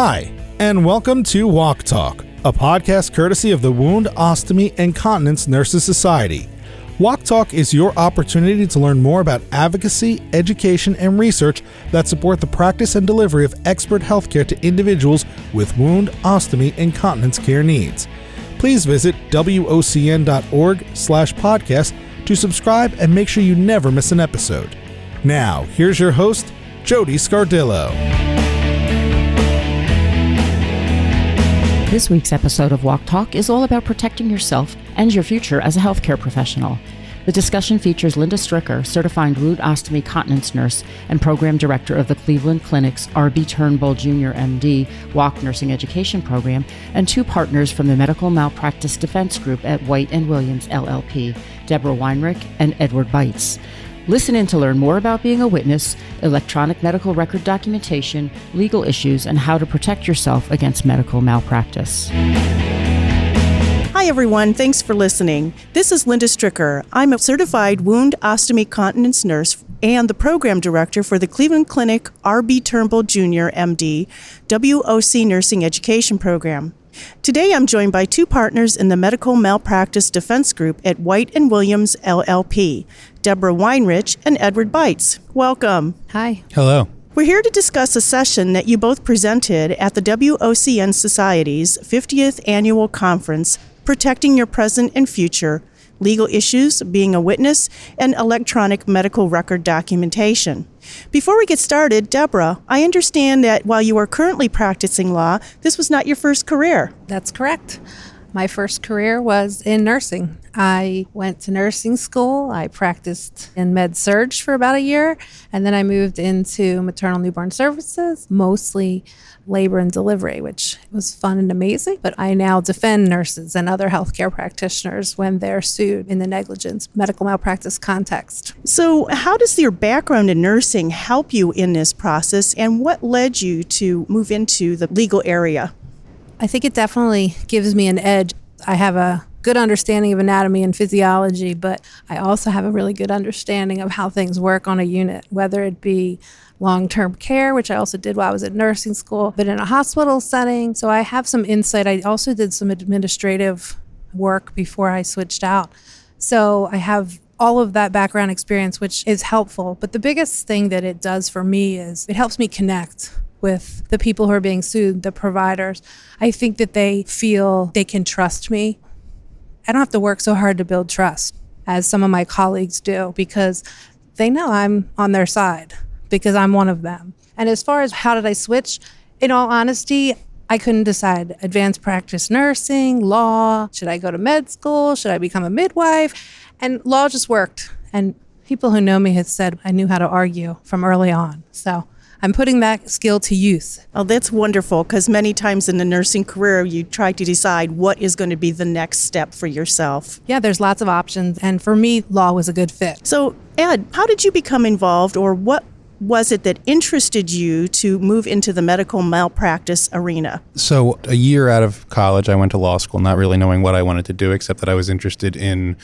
Hi, and welcome to WOC Talk, a podcast courtesy of the Wound, Ostomy, and Continence Nurses Society. WOC Talk is your opportunity to learn more about advocacy, education, and research that support the practice and delivery of expert healthcare to individuals with wound, ostomy, and continence care needs. Please visit wocn.org slash podcast to subscribe and make sure you never miss an episode. Now, here's your host, Jody Scardillo. This week's episode of WOC Talk is all about protecting yourself and your future as a healthcare professional. The discussion features Linda Stricker, certified wound ostomy continence nurse and program director of the Cleveland Clinic's R.B. Turnbull Jr. MD WOC Nursing Education Program, and two partners from the Medical Malpractice Defense Group at White and Williams LLP, Deborah Weinrich and Edward Bites. Listen in to learn more about being a witness, electronic medical record documentation, legal issues, and how to protect yourself against medical malpractice. Hi, everyone. Thanks for listening. This is Linda Stricker. I'm a certified wound ostomy continence nurse and the program director for the Cleveland Clinic R.B. Turnbull Jr. MD WOC Nursing Education Program. Today I'm joined by two partners in the Medical Malpractice Defense Group at White and Williams LLP, Deborah Weinrich and Edward Bites. Welcome. Hi. Hello. We're here to discuss a session that you both presented at the WOCN Society's 50th annual conference, Protecting Your Present and Future Legal Issues, Being a Witness, and Electronic Medical Record Documentation. Before we get started, Deborah, I understand that while you are currently practicing law, this was not your first career. That's correct. My first career was in nursing. I went to nursing school. I practiced in med surg for about a year, and then I moved into maternal newborn services, mostly labor and delivery, which was fun and amazing. But I now defend nurses and other healthcare practitioners when they're sued in the negligence medical malpractice context. So, how does your background in nursing help you in this process, and what led you to move into the legal area? I think it definitely gives me an edge. I have a good understanding of anatomy and physiology, but I also have a really good understanding of how things work on a unit, whether it be long term care, which I also did while I was at nursing school, but in a hospital setting. So I have some insight. I also did some administrative work before I switched out. So I have all of that background experience, which is helpful. But the biggest thing that it does for me is it helps me connect with the people who are being sued, the providers. I think that they feel they can trust me. I don't have to work so hard to build trust as some of my colleagues do because they know I'm on their side because I'm one of them. And as far as how did I switch, in all honesty, I couldn't decide advanced practice nursing, law, should I go to med school, should I become a midwife? And law just worked. And people who know me have said I knew how to argue from early on. So I'm putting that skill to use. Oh, that's wonderful because many times in the nursing career, you try to decide what is going to be the next step for yourself. Yeah, there's lots of options. And for me, law was a good fit. So, Ed, how did you become involved or what was it that interested you to move into the medical malpractice arena? So, a year out of college, I went to law school, not really knowing what I wanted to do, except that I was interested in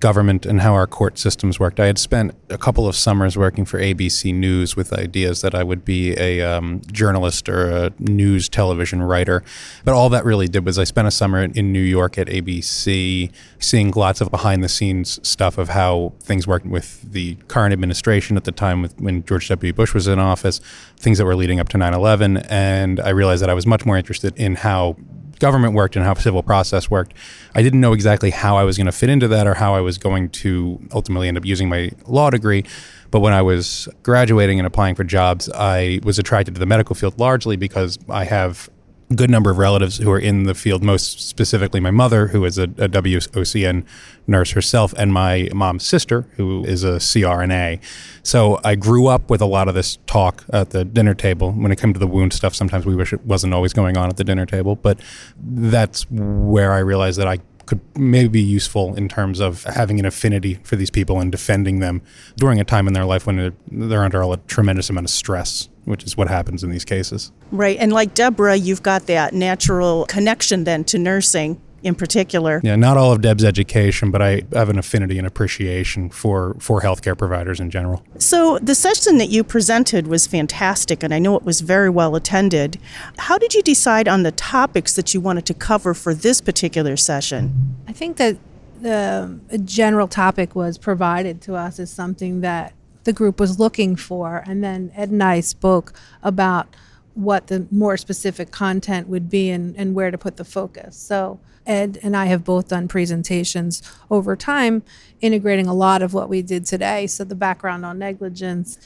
government and how our court systems worked. I had spent a couple of summers working for ABC News with ideas that I would be a um, journalist or a news television writer. But all that really did was I spent a summer in New York at ABC, seeing lots of behind the scenes stuff of how things worked with the current administration at the time with, when George W. Bush was in office, things that were leading up to 9 11. And I realized that I was much more interested in how government worked and how civil process worked. I didn't know exactly how I was going to fit into that or how I was going to ultimately end up using my law degree. But when I was graduating and applying for jobs, I was attracted to the medical field largely because I have good number of relatives who are in the field, most specifically my mother, who is a, a WOCN nurse herself, and my mom's sister, who is a CRNA. So I grew up with a lot of this talk at the dinner table. When it came to the wound stuff, sometimes we wish it wasn't always going on at the dinner table, but that's where I realized that I could maybe be useful in terms of having an affinity for these people and defending them during a time in their life when they're, they're under a tremendous amount of stress which is what happens in these cases. Right. And like Deborah, you've got that natural connection then to nursing. In particular. Yeah, not all of Deb's education, but I have an affinity and appreciation for, for healthcare providers in general. So, the session that you presented was fantastic, and I know it was very well attended. How did you decide on the topics that you wanted to cover for this particular session? I think that the general topic was provided to us as something that the group was looking for, and then Ed and I spoke about what the more specific content would be and, and where to put the focus. So Ed and I have both done presentations over time, integrating a lot of what we did today. So the background on negligence,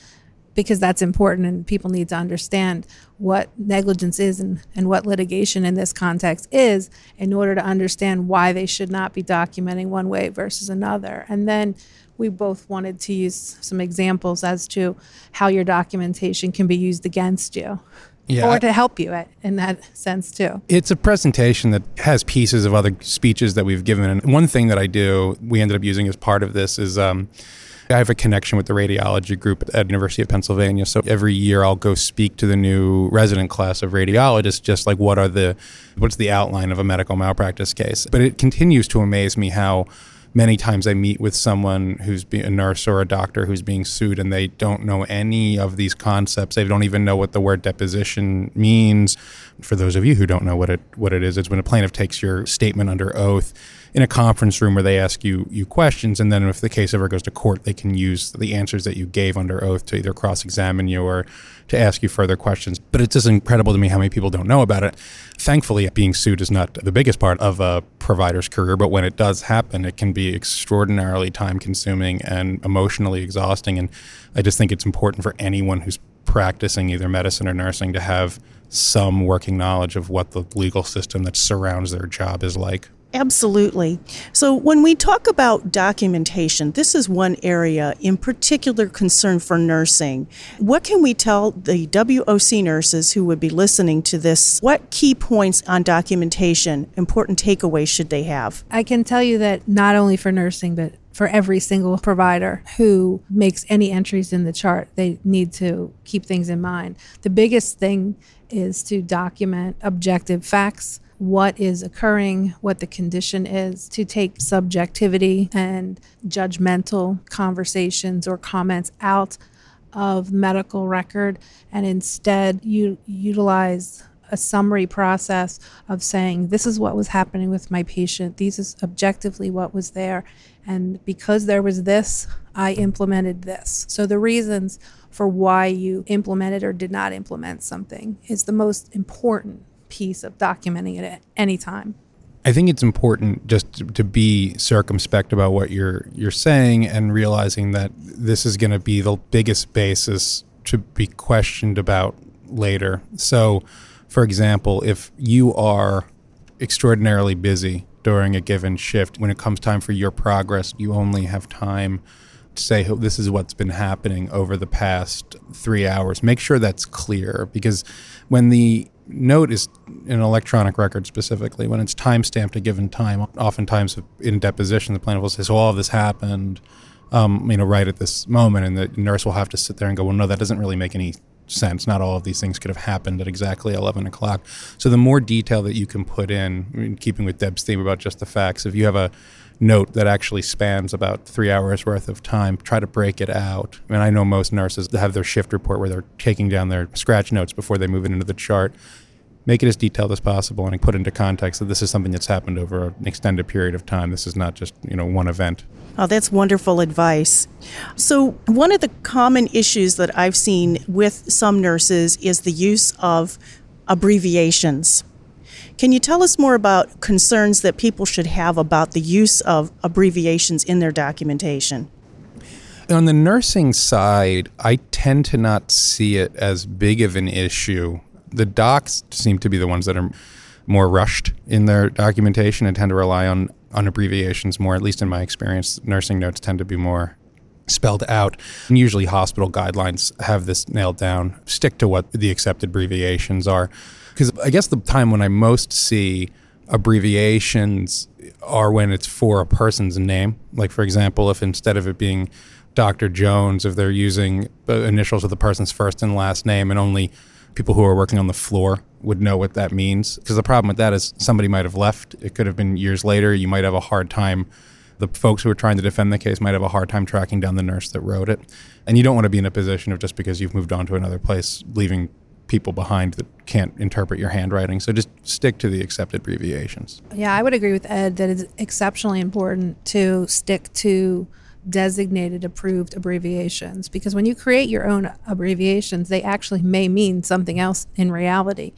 because that's important and people need to understand what negligence is and, and what litigation in this context is in order to understand why they should not be documenting one way versus another. And then we both wanted to use some examples as to how your documentation can be used against you Yeah. or to help you at, in that sense too. It's a presentation that has pieces of other speeches that we've given. And one thing that I do, we ended up using as part of this is um, I have a connection with the radiology group at University of Pennsylvania. So every year I'll go speak to the new resident class of radiologists, just like what are the, what's the outline of a medical malpractice case. But it continues to amaze me how many times I meet with someone who's a nurse or a doctor who's being sued and they don't know any of these concepts. They don't even know what the word deposition means. For those of you who don't know what it what it is, it's when a plaintiff takes your statement under oath in a conference room where they ask you you questions, and then if the case ever goes to court, they can use the answers that you gave under oath to either cross examine you or to ask you further questions. But it's just incredible to me how many people don't know about it. Thankfully, being sued is not the biggest part of a provider's career, but when it does happen, it can be extraordinarily time consuming and emotionally exhausting. And I just think it's important for anyone who's practicing either medicine or nursing to have some working knowledge of what the legal system that surrounds their job is like. Absolutely. So, when we talk about documentation, this is one area in particular concern for nursing. What can we tell the WOC nurses who would be listening to this? What key points on documentation, important takeaways should they have? I can tell you that not only for nursing, but for every single provider who makes any entries in the chart, they need to keep things in mind. The biggest thing is to document objective facts, what is occurring, what the condition is, to take subjectivity and judgmental conversations or comments out of medical record and instead you utilize a summary process of saying this is what was happening with my patient this is objectively what was there and because there was this i implemented this so the reasons for why you implemented or did not implement something is the most important piece of documenting it at any time I think it's important just to, to be circumspect about what you're you're saying and realizing that this is going to be the biggest basis to be questioned about later. So, for example, if you are extraordinarily busy during a given shift, when it comes time for your progress, you only have time to say "Oh, this is what's been happening over the past three hours. Make sure that's clear because when the note is an electronic record specifically when it's time stamped a given time oftentimes in deposition the plaintiff will say so all of this happened um, you know right at this moment and the nurse will have to sit there and go well no that doesn't really make any sense not all of these things could have happened at exactly 11 o'clock so the more detail that you can put in, in keeping with deb's theme about just the facts if you have a note that actually spans about three hours worth of time. Try to break it out. I mean, I know most nurses have their shift report where they're taking down their scratch notes before they move it into the chart. Make it as detailed as possible and put into context that this is something that's happened over an extended period of time. This is not just you know one event. Oh, that's wonderful advice. So, one of the common issues that I've seen with some nurses is the use of abbreviations. Can you tell us more about concerns that people should have about the use of abbreviations in their documentation? On the nursing side, I tend to not see it as big of an issue. The docs seem to be the ones that are more rushed in their documentation and tend to rely on, on abbreviations more, at least in my experience. Nursing notes tend to be more spelled out. And usually, hospital guidelines have this nailed down. Stick to what the accepted abbreviations are. Because I guess the time when I most see abbreviations are when it's for a person's name. Like, for example, if instead of it being Dr. Jones, if they're using the initials of the person's first and last name and only people who are working on the floor would know what that means. Because the problem with that is somebody might have left. It could have been years later. You might have a hard time. The folks who are trying to defend the case might have a hard time tracking down the nurse that wrote it. And you don't want to be in a position of just because you've moved on to another place, leaving people behind that can't interpret your handwriting. So just stick to the accepted abbreviations. Yeah, I would agree with Ed that it's exceptionally important to stick to designated approved abbreviations because when you create your own abbreviations, they actually may mean something else in reality.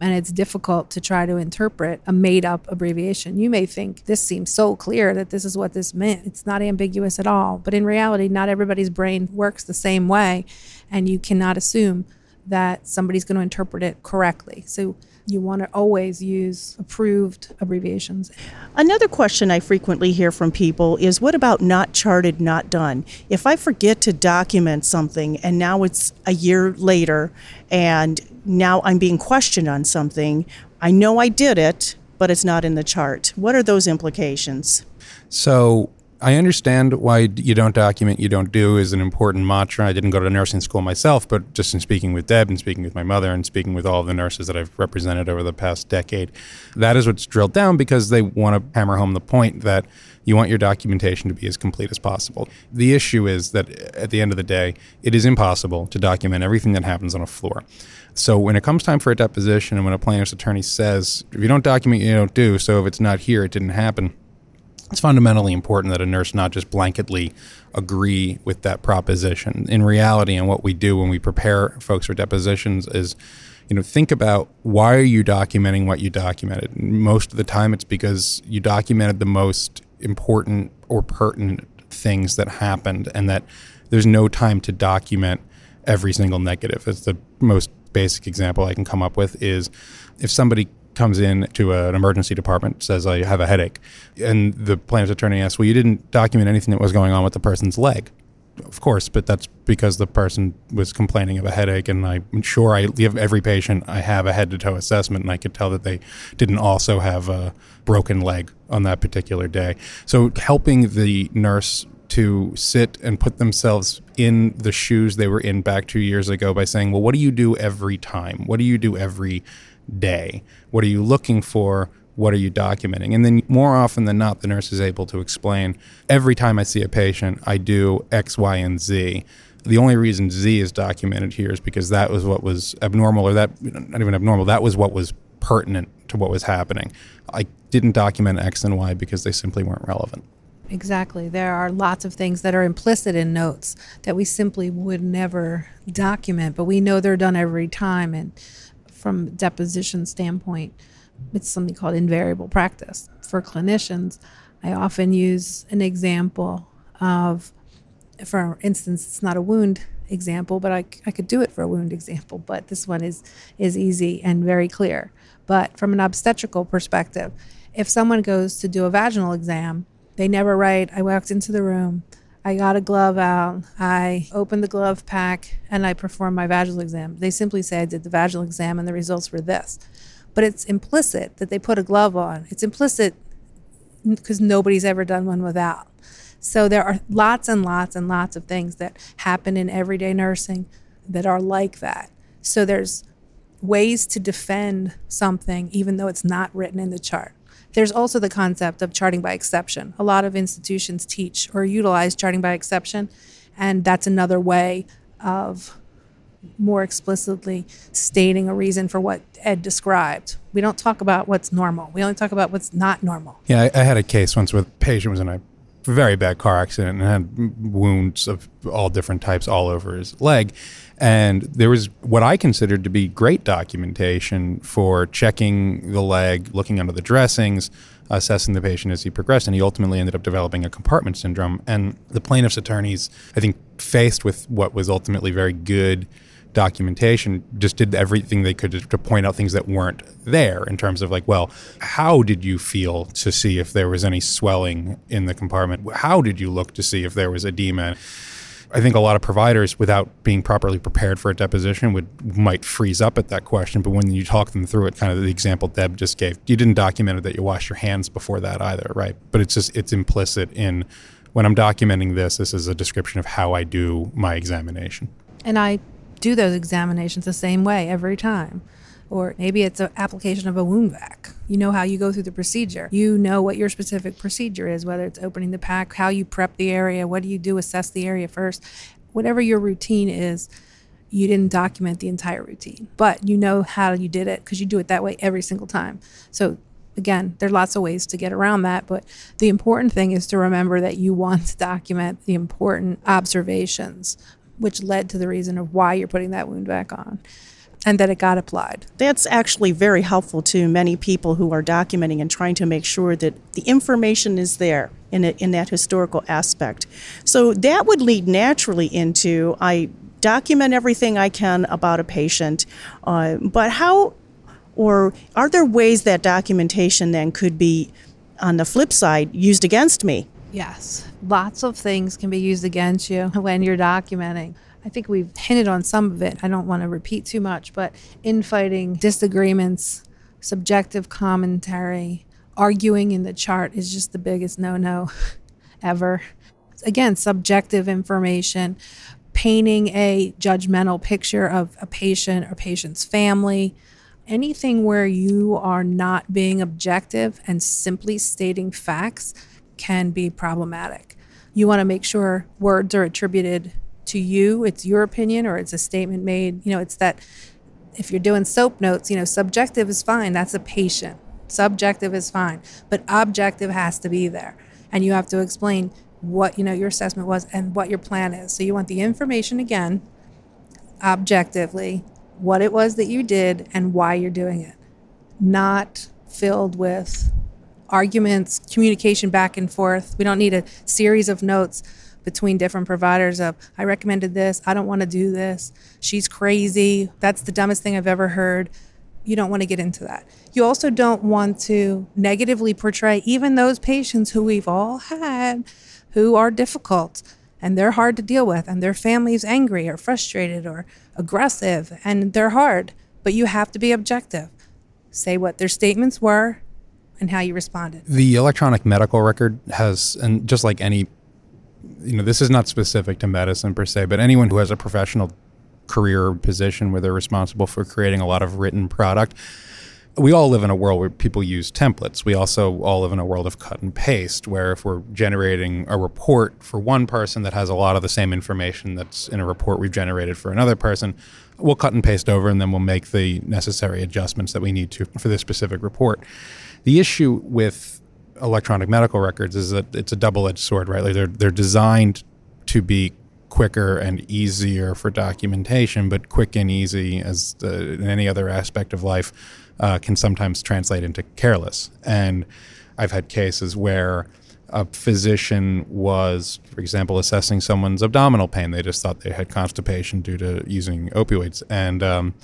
And it's difficult to try to interpret a made up abbreviation. You may think this seems so clear that this is what this meant. It's not ambiguous at all. But in reality, not everybody's brain works the same way. And you cannot assume that somebody's going to interpret it correctly. So you want to always use approved abbreviations. Another question I frequently hear from people is what about not charted, not done? If I forget to document something and now it's a year later and now I'm being questioned on something, I know I did it, but it's not in the chart. What are those implications? So I understand why you don't document, you don't do is an important mantra. I didn't go to nursing school myself, but just in speaking with Deb and speaking with my mother and speaking with all of the nurses that I've represented over the past decade, that is what's drilled down because they want to hammer home the point that you want your documentation to be as complete as possible. The issue is that uh, at the end of the day, it is impossible to document everything that happens on a floor. So when it comes time for a deposition and when a plaintiff's attorney says, if you don't document, you don't do, so if it's not here, it didn't happen it's fundamentally important that a nurse not just blanketly agree with that proposition. In reality, and what we do when we prepare folks for depositions is, you know, think about why are you documenting what you documented. Most of the time, it's because you documented the most important or pertinent things that happened, and that there's no time to document every single negative. It's the most basic example I can come up with is if somebody comes in to an emergency department, says, I have a headache. And the plaintiff's attorney asks, Well, you didn't document anything that was going on with the person's leg. Of course, but that's because the person was complaining of a headache, and I'm sure I give every patient I have a head to toe assessment, and I could tell that they didn't also have a broken leg on that particular day. So, helping the nurse to sit and put themselves in the shoes they were in back two years ago by saying, Well, what do you do every time? What do you do every day? What are you looking for? What are you documenting? And then more often than not, the nurse is able to explain every time I see a patient, I do X, Y, and Z. The only reason Z is documented here is because that was what was abnormal, or that, not even abnormal, that was what was pertinent to what was happening. I didn't document X and Y because they simply weren't relevant. Exactly. There are lots of things that are implicit in notes that we simply would never document, but we know they're done every time. And from deposition standpoint, it's something called invariable practice. For clinicians, I often use an example of, for instance, it's not a wound example, but I, I could do it for a wound example. But this one is is easy and very clear. But from an obstetrical perspective, if someone goes to do a vaginal exam, they never write, I walked into the room, I got a glove out, I opened the glove pack, and I performed my vaginal exam. They simply say I did the vaginal exam and the results were this. But it's implicit that they put a glove on. It's implicit because nobody's ever done one without. So there are lots and lots and lots of things that happen in everyday nursing that are like that. So there's ways to defend something even though it's not written in the chart. There's also the concept of charting by exception. A lot of institutions teach or utilize charting by exception, and that's another way of more explicitly stating a reason for what Ed described. We don't talk about what's normal. We only talk about what's not normal. Yeah, I, I had a case once with patient was in a very bad car accident and had wounds of all different types all over his leg. And there was what I considered to be great documentation for checking the leg, looking under the dressings, assessing the patient as he progressed. And he ultimately ended up developing a compartment syndrome. And the plaintiff's attorneys, I think, faced with what was ultimately very good documentation just did everything they could to, to, point out things that weren't there in terms of like well how did you feel to see if there was any swelling in the compartment how did you look to see if there was edema I think a lot of providers, without being properly prepared for a deposition, would might freeze up at that question. But when you talk them through it, kind of the example Deb just gave, you didn't document it that you washed your hands before that either, right? But it's just it's implicit in when I'm documenting this. This is a description of how I do my examination. And I do those examinations the same way every time. Or maybe it's an application of a wound vac. You know how you go through the procedure. You know what your specific procedure is, whether it's opening the pack, how you prep the area, what do you do, assess the area first. Whatever your routine is, you didn't document the entire routine, but you know how you did it because you do it that way every single time. So again, there are lots of ways to get around that, but the important thing is to remember that you want to document the important observations, which led to the reason of why you're putting that wound vac on and that it got applied. That's actually very helpful to many people who are documenting and trying to make sure that the information is there in, a, in that historical aspect. So that would lead naturally into I document everything I can about a patient, uh, but how or are there ways that documentation then could be, on the flip side, used against me? Yes, lots of things can be used against you when you're documenting. I think we've hinted on some of it. I don't want to repeat too much, but infighting, disagreements, subjective commentary, arguing in the chart is just the biggest no no ever. Again, subjective information, painting a judgmental picture of a patient or patient's family, anything where you are not being objective and simply stating facts can be problematic. You want to make sure words are attributed to you, it's your opinion, or it's a statement made. You know, it's that if you're doing soap notes, you know, subjective is fine. That's a patient. Subjective is fine. But objective has to be there. And you have to explain what, you know, your assessment was and what your plan is. So you want the information again, objectively, what it was that you did and why you're doing it. Not filled with arguments, communication back and forth. We don't need a series of notes between different providers of I recommended this, I don't want to do this, she's crazy, that's the dumbest thing I've ever heard. You don't want to get into that. You also don't want to negatively portray even those patients who we've all had who are difficult and they're hard to deal with and their family's angry or frustrated or aggressive and they're hard, but you have to be objective. Say what their statements were and how you responded. The electronic medical record has, and just like any you know, this is not specific to medicine per se, but anyone who has a professional career position where they're responsible for creating a lot of written product. We all live in a world where people use templates. We also all live in a world of cut and paste, where if we're generating a report for one person that has a lot of the same information that's in a report we've generated for another person, we'll cut and paste over and then we'll make the necessary adjustments that we need to for this specific report. The issue with electronic medical records is that it's a double-edged sword, right? Like they're they're designed to be quicker and easier for documentation, but quick and easy, as the, in any other aspect of life, uh, can sometimes translate into careless. And I've had cases where a physician was, for example, assessing someone's abdominal pain. They just thought they had constipation due to using opioids, and um,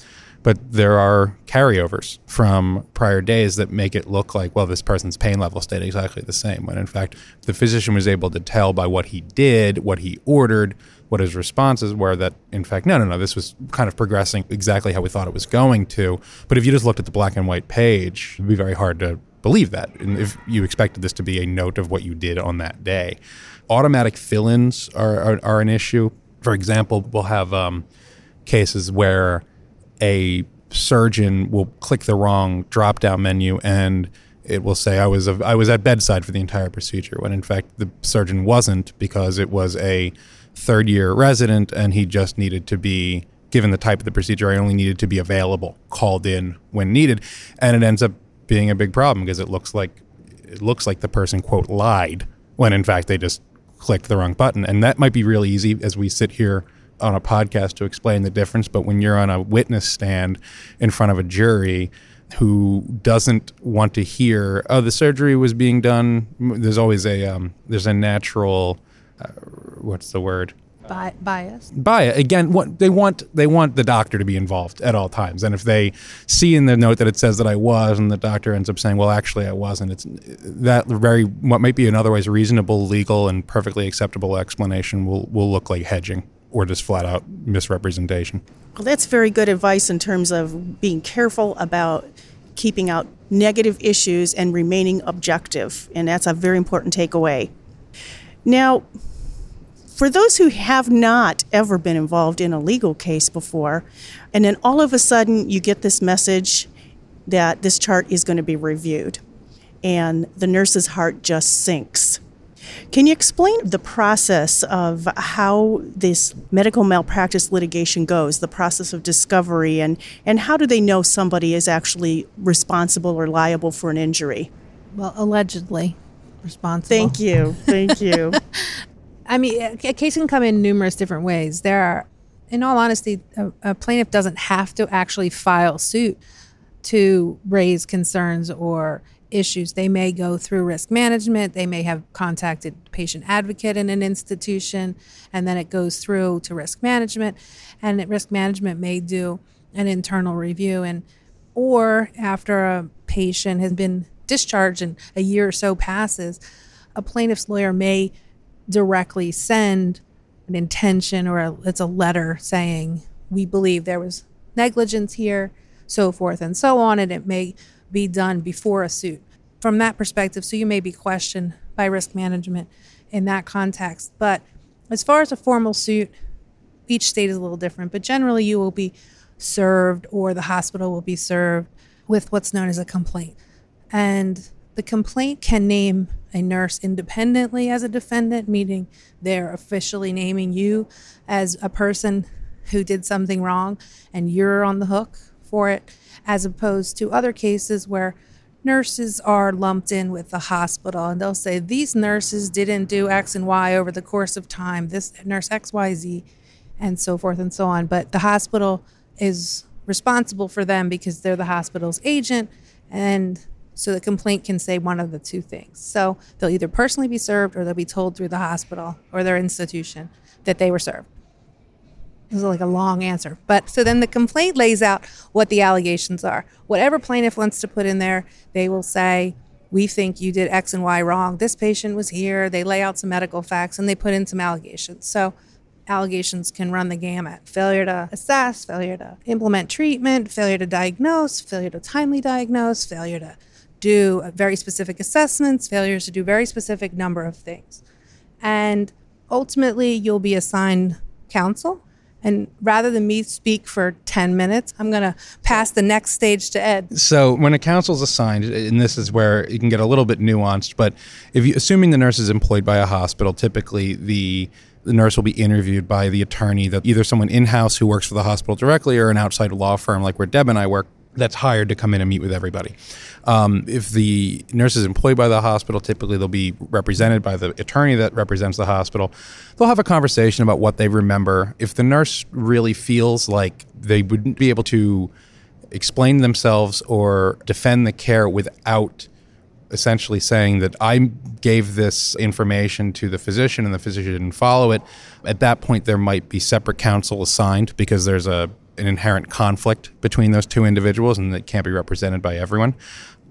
but there are carryovers from prior days that make it look like, well, this person's pain level stayed exactly the same. When in fact, the physician was able to tell by what he did, what he ordered, what his responses were that, in fact, no, no, no, this was kind of progressing exactly how we thought it was going to. But if you just looked at the black and white page, it'd be very hard to believe that. And if you expected this to be a note of what you did on that day, automatic fill ins are, are, are, an issue. For example, we'll have um, cases where a surgeon will click the wrong drop down menu and it will say I was a, I was at bedside for the entire procedure when in fact the surgeon wasn't because it was a third year resident and he just needed to be given the type of the procedure I only needed to be available called in when needed. And it ends up being a big problem because it looks like it looks like the person quote lied when in fact they just clicked the wrong button. And that might be really easy as we sit here on a podcast to explain the difference, but when you're on a witness stand in front of a jury who doesn't want to hear, oh, the surgery was being done, there's always a um, there's a natural, uh, what's the word? Bi- bias. Bias again. What they want, they want the doctor to be involved at all times. And if they see in the note that it says that I was, and the doctor ends up saying, "Well, actually, I wasn't," it's that very what might be an otherwise reasonable, legal, and perfectly acceptable explanation will will look like hedging or just flat out misrepresentation. Well, that's very good advice in terms of being careful about keeping out negative issues and remaining objective. And that's a very important takeaway. Now, For those who have not ever been involved in a legal case before, and then all of a sudden you get this message that this chart is going to be reviewed, and the nurse's heart just sinks. Can you explain the process of how this medical malpractice litigation goes, the process of discovery, and, and how do they know somebody is actually responsible or liable for an injury? Well, allegedly responsible. Thank you. Thank you. I mean, a case can come in numerous different ways. There are, in all honesty, a, a plaintiff doesn't have to actually file suit to raise concerns or issues. They may go through risk management, they may have contacted patient advocate in an institution, and then it goes through to risk management, and risk management may do an internal review and or after a patient has been discharged and a year or so passes, a plaintiff's lawyer may directly send an intention or a, it's a letter saying we believe there was negligence here, so forth and so on, and it may be done before a suit. From that perspective, so you may be questioned by risk management in that context. But as far as a formal suit, each state is a little different, but generally you will be served or the hospital will be served with what's known as a complaint. And the complaint can name a nurse independently as a defendant, meaning they're officially naming you as a person who did something wrong and you're on the hook for it, as opposed to other cases where nurses are lumped in with the hospital and they'll say these nurses didn't do X and Y over the course of time, this nurse XYZ, and so forth and so on. But the hospital is responsible for them because they're the hospital's agent. And so the complaint can say one of the two things. So they'll either personally be served or they'll be told through the hospital or their institution that they were served. This is like a long answer. But so then the complaint lays out what the allegations are. Whatever plaintiff wants to put in there, they will say, we think you did X and Y wrong. This patient was here. They lay out some medical facts and they put in some allegations. So allegations can run the gamut failure to assess, failure to implement treatment, failure to diagnose, failure to timely diagnose, failure to do very specific assessments, failures to do very specific number of things. And ultimately, you'll be assigned counsel and rather than me speak for 10 minutes, I'm going to pass the next stage to Ed. So, when a counsel is assigned, and this is where you can get a little bit nuanced, but if you assuming the nurse is employed by a hospital, typically the the nurse will be interviewed by the attorney that either someone in-house who works for the hospital directly or an outside law firm like where Deb and I work that's hired to come in and meet with everybody. Um, if the nurse is employed by the hospital, typically they'll be represented by the attorney that represents the hospital. They'll have a conversation about what they remember. If the nurse really feels like they wouldn't be able to explain themselves or defend the care without essentially saying that I gave this information to the physician and the physician didn't follow it, at that point there might be separate counsel assigned because there's a an inherent conflict between those two individuals and that can't be represented by everyone.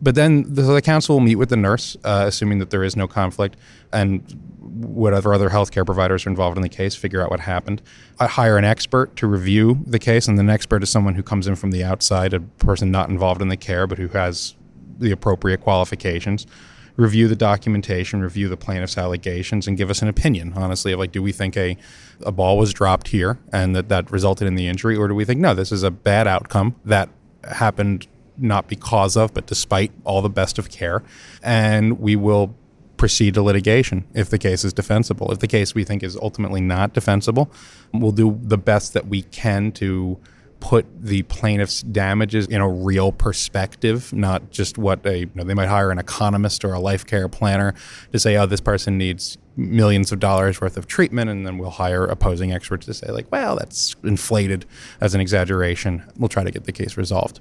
But then the, the counsel will meet with the nurse, uh, assuming that there is no conflict, and whatever other healthcare providers are involved in the case, figure out what happened. I hire an expert to review the case, and an expert is someone who comes in from the outside, a person not involved in the care, but who has the appropriate qualifications review the documentation, review the plaintiff's allegations, and give us an opinion, honestly, of like, do we think a, a ball was dropped here and that that resulted in the injury, or do we think, no, this is a bad outcome that happened not because of, but despite all the best of care, and we will proceed to litigation if the case is defensible. If the case we think is ultimately not defensible, we'll do the best that we can to put the plaintiff's damages in a real perspective, not just what a you know, they might hire an economist or a life care planner to say, oh, this person needs millions of dollars worth of treatment, and then we'll hire opposing experts to say, like, well, that's inflated as an exaggeration. We'll try to get the case resolved.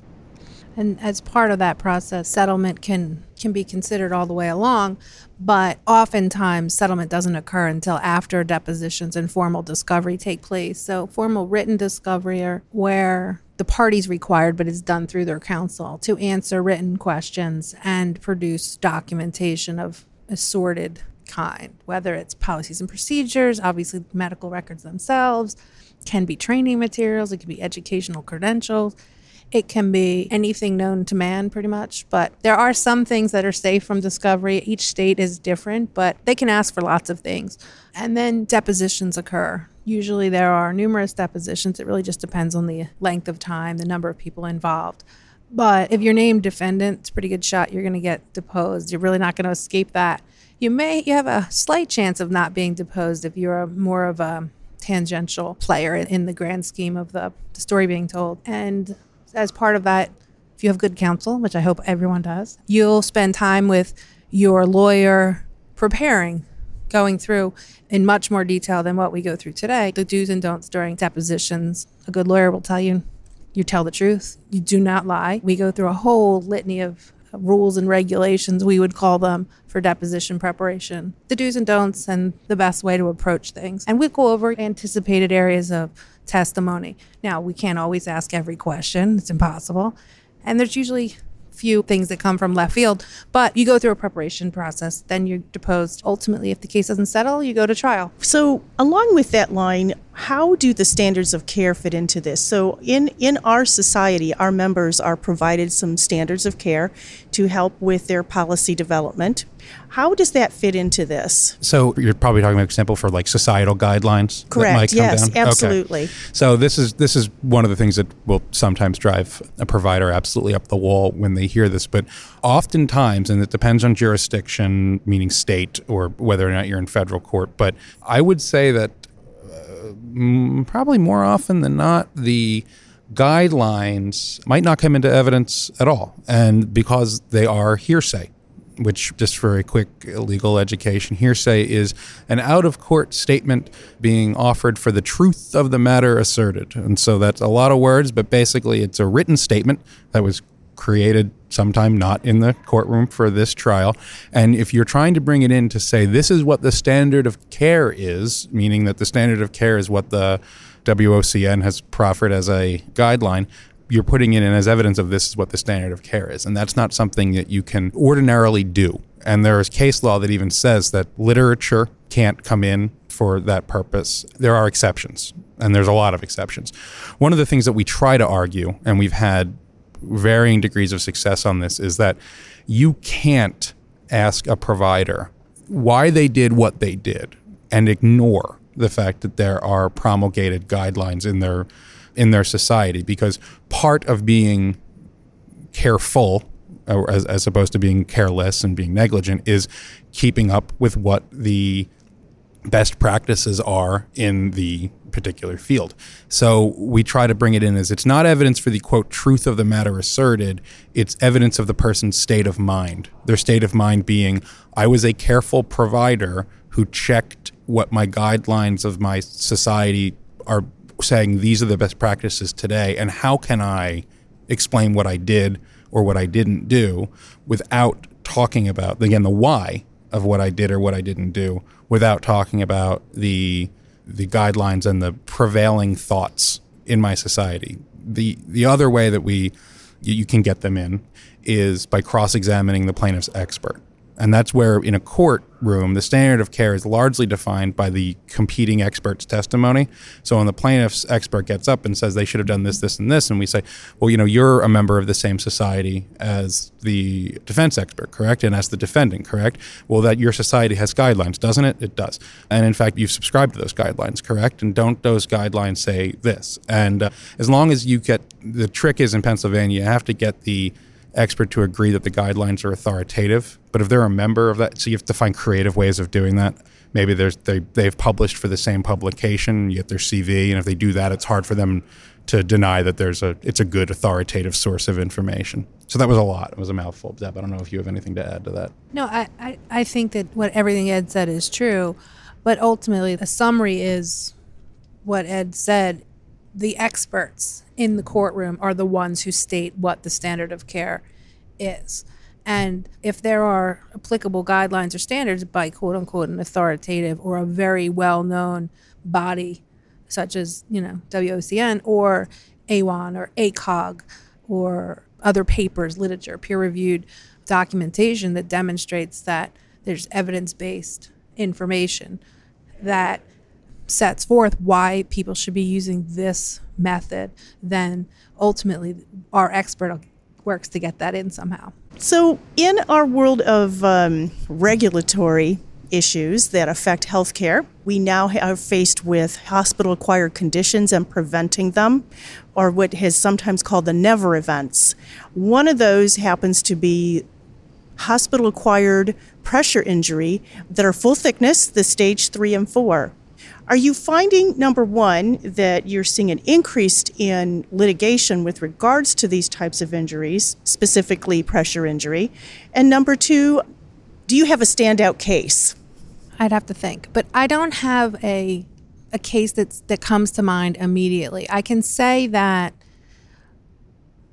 And as part of that process, settlement can can be considered all the way along, but oftentimes settlement doesn't occur until after depositions and formal discovery take place. So formal written discovery are where the parties required, but it's done through their counsel to answer written questions and produce documentation of assorted kind, whether it's policies and procedures, obviously medical records themselves, can be training materials, it can be educational credentials It can be anything known to man, pretty much. But there are some things that are safe from discovery. Each state is different, but they can ask for lots of things. And then depositions occur. Usually there are numerous depositions. It really just depends on the length of time, the number of people involved. But if you're named defendant, it's a pretty good shot you're going to get deposed. You're really not going to escape that. You may you have a slight chance of not being deposed if you're a, more of a tangential player in the grand scheme of the, the story being told. And as part of that, if you have good counsel, which I hope everyone does, you'll spend time with your lawyer preparing, going through in much more detail than what we go through today, the do's and don'ts during depositions. A good lawyer will tell you you tell the truth, you do not lie. We go through a whole litany of rules and regulations, we would call them, for deposition preparation, the do's and don'ts, and the best way to approach things. And we go over anticipated areas of testimony. Now, we can't always ask every question, it's impossible. And there's usually few things that come from left field, but you go through a preparation process, then you're deposed. Ultimately, if the case doesn't settle, you go to trial. So, along with that line, how do the standards of care fit into this? So, in, in our society, our members are provided some standards of care to help with their policy development. How does that fit into this? So you're probably talking about example for like societal guidelines. that Correct. might come Yes, down? Okay. absolutely. So this is this is one of the things that will sometimes drive a provider absolutely up the wall when they hear this. But oftentimes, and it depends on jurisdiction, meaning state, or whether or not you're in federal court. But I would say that probably more often than not, the guidelines might not come into evidence at all, and because they are hearsay which just for a quick legal education hearsay is an out of court statement being offered for the truth of the matter asserted. And so that's a lot of words, but basically it's a written statement that was created sometime not in the courtroom for this trial. And if you're trying to bring it in to say this is what the standard of care is, meaning that the standard of care is what the WOCN has proffered as a guideline, you're putting it in as evidence of this is what the standard of care is. And that's not something that you can ordinarily do. And there is case law that even says that literature can't come in for that purpose. There are exceptions, and there's a lot of exceptions. One of the things that we try to argue, and we've had varying degrees of success on this, is that you can't ask a provider why they did what they did and ignore the fact that there are promulgated guidelines in their in their society because part of being careful as, as opposed to being careless and being negligent is keeping up with what the best practices are in the particular field. So we try to bring it in as it's not evidence for the quote truth of the matter asserted, it's evidence of the person's state of mind. Their state of mind being I was a careful provider who checked what my guidelines of my society are saying these are the best practices today and how can I explain what I did or what I didn't do without talking about again the why of what I did or what I didn't do without talking about the the guidelines and the prevailing thoughts in my society. The the other way that we you, you can get them in is by cross-examining the plaintiff's expert. And that's where, in a courtroom, the standard of care is largely defined by the competing expert's testimony. So when the plaintiff's expert gets up and says they should have done this, this, and this, and we say, well, you know, you're a member of the same society as the defense expert, correct? And as the defendant, correct? Well, that your society has guidelines, doesn't it? It does. And in fact, you've subscribed to those guidelines, correct? And don't those guidelines say this? And uh, as long as you get the trick is in Pennsylvania, you have to get the expert to agree that the guidelines are authoritative. But if they're a member of that, so you have to find creative ways of doing that. Maybe there's they they've published for the same publication, you get their CV, and if they do that, it's hard for them to deny that there's a it's a good authoritative source of information. So that was a lot. It was a mouthful. Deb, I don't know if you have anything to add to that. No, I, I, I think that what everything Ed said is true, but ultimately the summary is what Ed said. The experts in the courtroom are the ones who state what the standard of care is. And if there are applicable guidelines or standards by quote unquote an authoritative or a very well known body, such as, you know, WOCN or AWHONN or ACOG or other papers, literature, peer reviewed documentation that demonstrates that there's evidence based information that sets forth why people should be using this method, then ultimately our expert works to get that in somehow. So, in our world of um, regulatory issues that affect healthcare, we now are faced with hospital acquired conditions and preventing them, or what is sometimes called the never events. One of those happens to be hospital acquired pressure injury that are full thickness, the stage three and four. Are you finding, number one, that you're seeing an increase in litigation with regards to these types of injuries, specifically pressure injury? And number two, do you have a standout case? I'd have to think, but I don't have a a case that's that comes to mind immediately. I can say that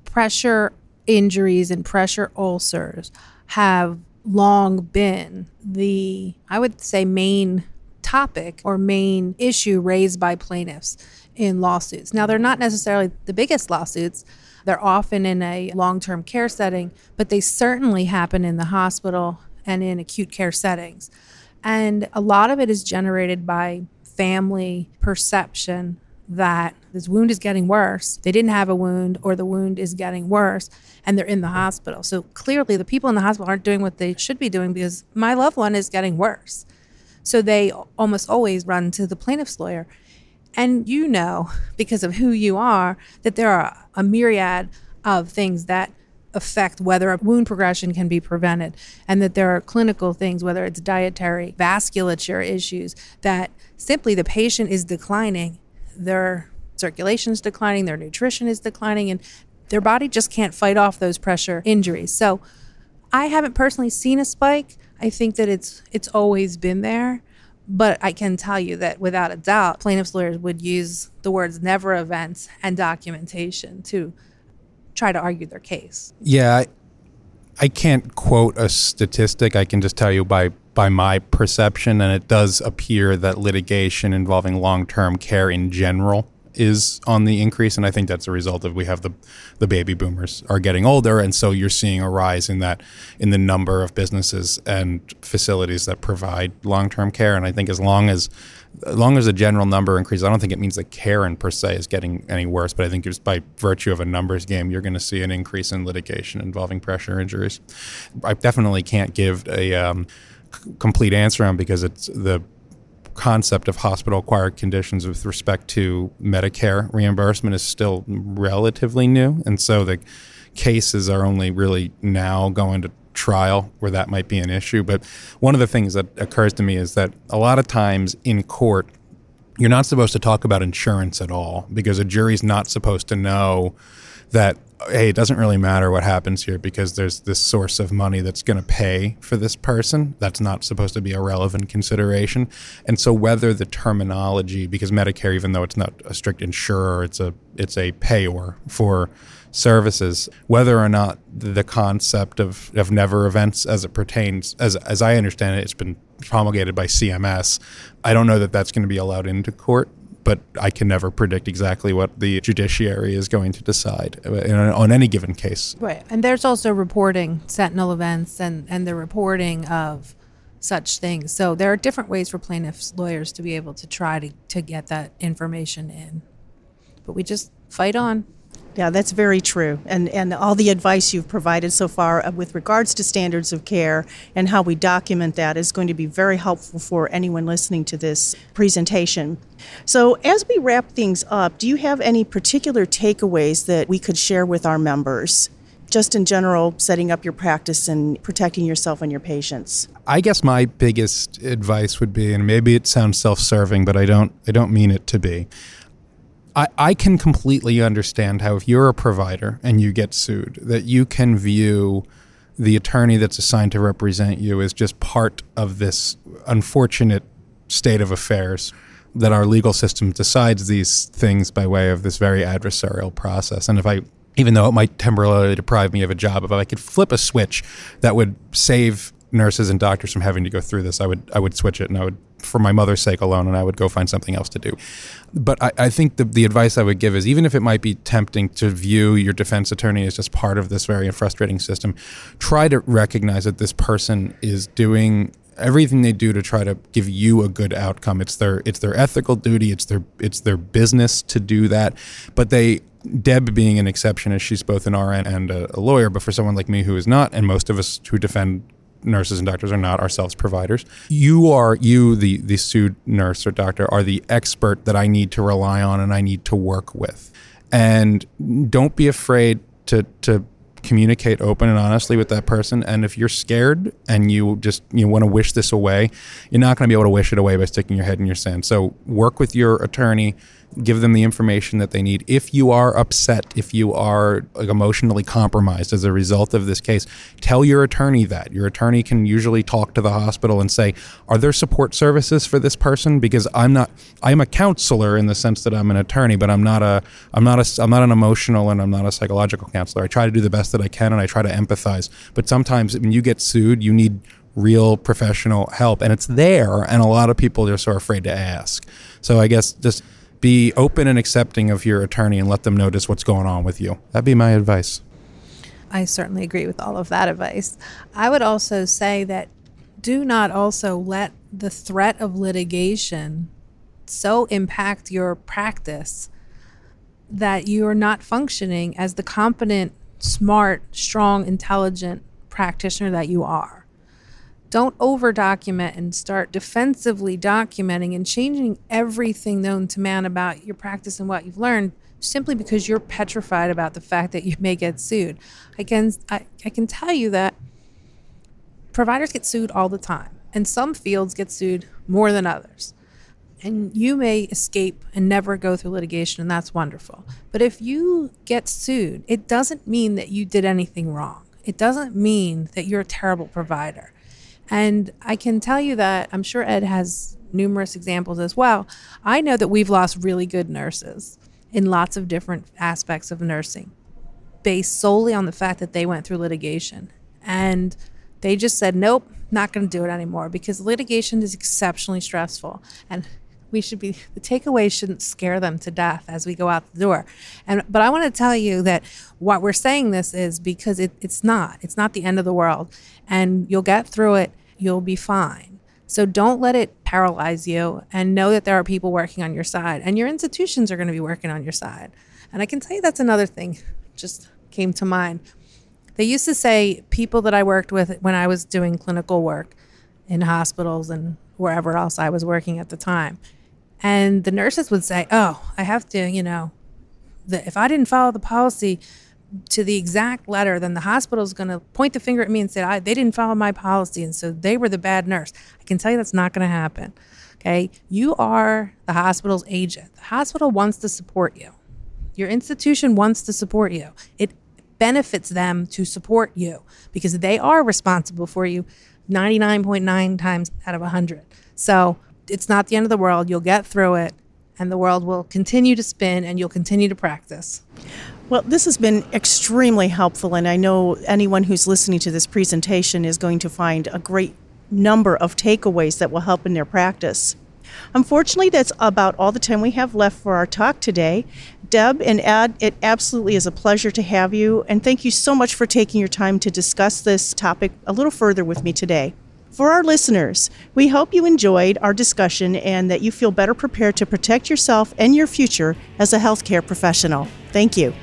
pressure injuries and pressure ulcers have long been the I would say main topic or main issue raised by plaintiffs in lawsuits. Now, they're not necessarily the biggest lawsuits. They're often in a long term care setting, but they certainly happen in the hospital and in acute care settings. And a lot of it is generated by family perception that this wound is getting worse. They didn't have a wound, or the wound is getting worse, and they're in the hospital. So clearly, the people in the hospital aren't doing what they should be doing because my loved one is getting worse. So they almost always run to the plaintiff's lawyer. And you know, because of who you are, that there are a myriad of things that affect whether a wound progression can be prevented, and that there are clinical things, whether it's dietary, vasculature issues, that simply the patient is declining, their circulation is declining, their nutrition is declining, and their body just can't fight off those pressure injuries. So I haven't personally seen a spike. I think that it's it's always been there, but I can tell you that without a doubt, plaintiffs' lawyers would use the words never events and documentation to try to argue their case. Yeah, I, I can't quote a statistic. I can just tell you by by my perception, and it does appear that litigation involving long term care in general is on the increase, and I think that's a result of we have the the baby boomers are getting older, and so you're seeing a rise in that in the number of businesses and facilities that provide long term care. And I think as long as as long as the general number increases, I don't think it means that care in per se is getting any worse, but I think just by virtue of a numbers game, you're going to see an increase in litigation involving pressure injuries. I definitely can't give a um, complete answer on because it's the concept of hospital acquired conditions with respect to Medicare reimbursement is still relatively new. And so the cases are only really now going to trial where that might be an issue. But one of the things that occurs to me is that a lot of times in court, you're not supposed to talk about insurance at all because a jury's not supposed to know that hey, it doesn't really matter what happens here because there's this source of money that's going to pay for this person. That's not supposed to be a relevant consideration. And so whether the terminology, because Medicare, even though it's not a strict insurer, it's a it's a payor for services, whether or not the concept of, of never events as it pertains, as as I understand it, it's been promulgated by CMS. I don't know that that's going to be allowed into court but I can never predict exactly what the judiciary is going to decide uh, on any given case. Right. And there's also reporting sentinel events and, and the reporting of such things. So there are different ways for plaintiffs' lawyers to be able to try to, to get that information in. But we just fight on. Yeah, that's very true. And, and all the advice you've provided so far uh, with regards to standards of care and how we document that is going to be very helpful for anyone listening to this presentation. So, as we wrap things up, do you have any particular takeaways that we could share with our members? Just in general, setting up your practice and protecting yourself and your patients. I guess my biggest advice would be, and maybe it sounds self-serving, but I don't, I don't mean it to be. I, I can completely understand how if you're a provider and you get sued, that you can view the attorney that's assigned to represent you as just part of this unfortunate state of affairs that our legal system decides these things by way of this very adversarial process. And if I even though it might temporarily deprive me of a job, if I could flip a switch that would save nurses and doctors from having to go through this, I would I would switch it and I would for my mother's sake alone and I would go find something else to do. But I, I think the, the advice I would give is even if it might be tempting to view your defense attorney as just part of this very frustrating system, try to recognize that this person is doing everything they do to try to give you a good outcome. It's their it's their ethical duty. It's their it's their business to do that. But they Deb being an exception, as she's both an RN and a, a lawyer, but for someone like me who is not, and most of us who defend nurses and doctors are not ourselves providers. You are you the the sued nurse or doctor are the expert that I need to rely on and I need to work with. And don't be afraid to to communicate open and honestly with that person and if you're scared and you just you want to wish this away you're not going to be able to wish it away by sticking your head in your sand so work with your attorney give them the information that they need. If you are upset, if you are like, emotionally compromised as a result of this case, tell your attorney that. Your attorney can usually talk to the hospital and say, "Are there support services for this person?" Because I'm not I'm a counselor in the sense that I'm an attorney, but I'm not a I'm not a I'm not an emotional and I'm not a psychological counselor. I try to do the best that I can and I try to empathize. But sometimes when you get sued, you need real professional help and it's there and a lot of people are so afraid to ask. So I guess just be open and accepting of your attorney and let them notice what's going on with you. That'd be my advice. I certainly agree with all of that advice. I would also say that do not also let the threat of litigation so impact your practice that you are not functioning as the competent, smart, strong, intelligent practitioner that you are don't over document and start defensively documenting and changing everything known to man about your practice and what you've learned simply because you're petrified about the fact that you may get sued. I can I, I can tell you that providers get sued all the time and some fields get sued more than others. And you may escape and never go through litigation, and that's wonderful. But if you get sued, it doesn't mean that you did anything wrong. It doesn't mean that you're a terrible provider. And I can tell you that I'm sure Ed has numerous examples as well. I know that we've lost really good nurses in lots of different aspects of nursing based solely on the fact that they went through litigation. And they just said, nope, not going to do it anymore because litigation is exceptionally stressful. And we should be the takeaway shouldn't scare them to death as we go out the door. And but i want to tell you that what we're saying this is because it, it's not it's not the end of the world. And you'll get through it you'll be fine. So don't let it paralyze you and know that there are people working on your side and your institutions are going to be working on your side. And i can tell you that's another thing just came to mind. They used to say people that i worked with when i was doing clinical work in hospitals and wherever else i was working at the time and the nurses would say, "Oh, I have to, you know, the, if I didn't follow the policy to the exact letter, then the hospital's going to point the finger at me and say I, they didn't follow my policy, and so they were the bad nurse." I can tell you that's not going to happen. Okay, you are the hospital's agent. The hospital wants to support you. Your institution wants to support you. It benefits them to support you because they are responsible for you 99.9 times out of 100. So it's not the end of the world. You'll get through it, and the world will continue to spin, and you'll continue to practice. Well, this has been extremely helpful, and I know anyone who's listening to this presentation is going to find a great number of takeaways that will help in their practice. Unfortunately, that's about all the time we have left for our talk today. Deb and Ed, it absolutely is a pleasure to have you, and thank you so much for taking your time to discuss this topic a little further with me today. For our listeners, we hope you enjoyed our discussion and that you feel better prepared to protect yourself and your future as a healthcare professional. Thank you.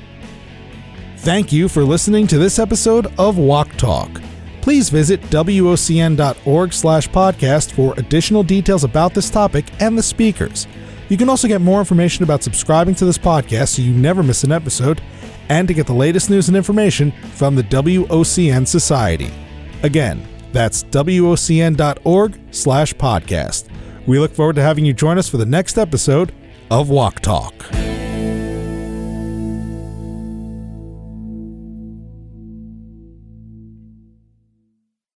Thank you for listening to this episode of WOC Talk. Please visit wocn.org slash podcast for additional details about this topic and the speakers. You can also get more information about subscribing to this podcast so you never miss an episode and to get the latest news and information from the WOCN Society. Again, that's WOCN.org slash podcast. We look forward to having you join us for the next episode of WOC Talk.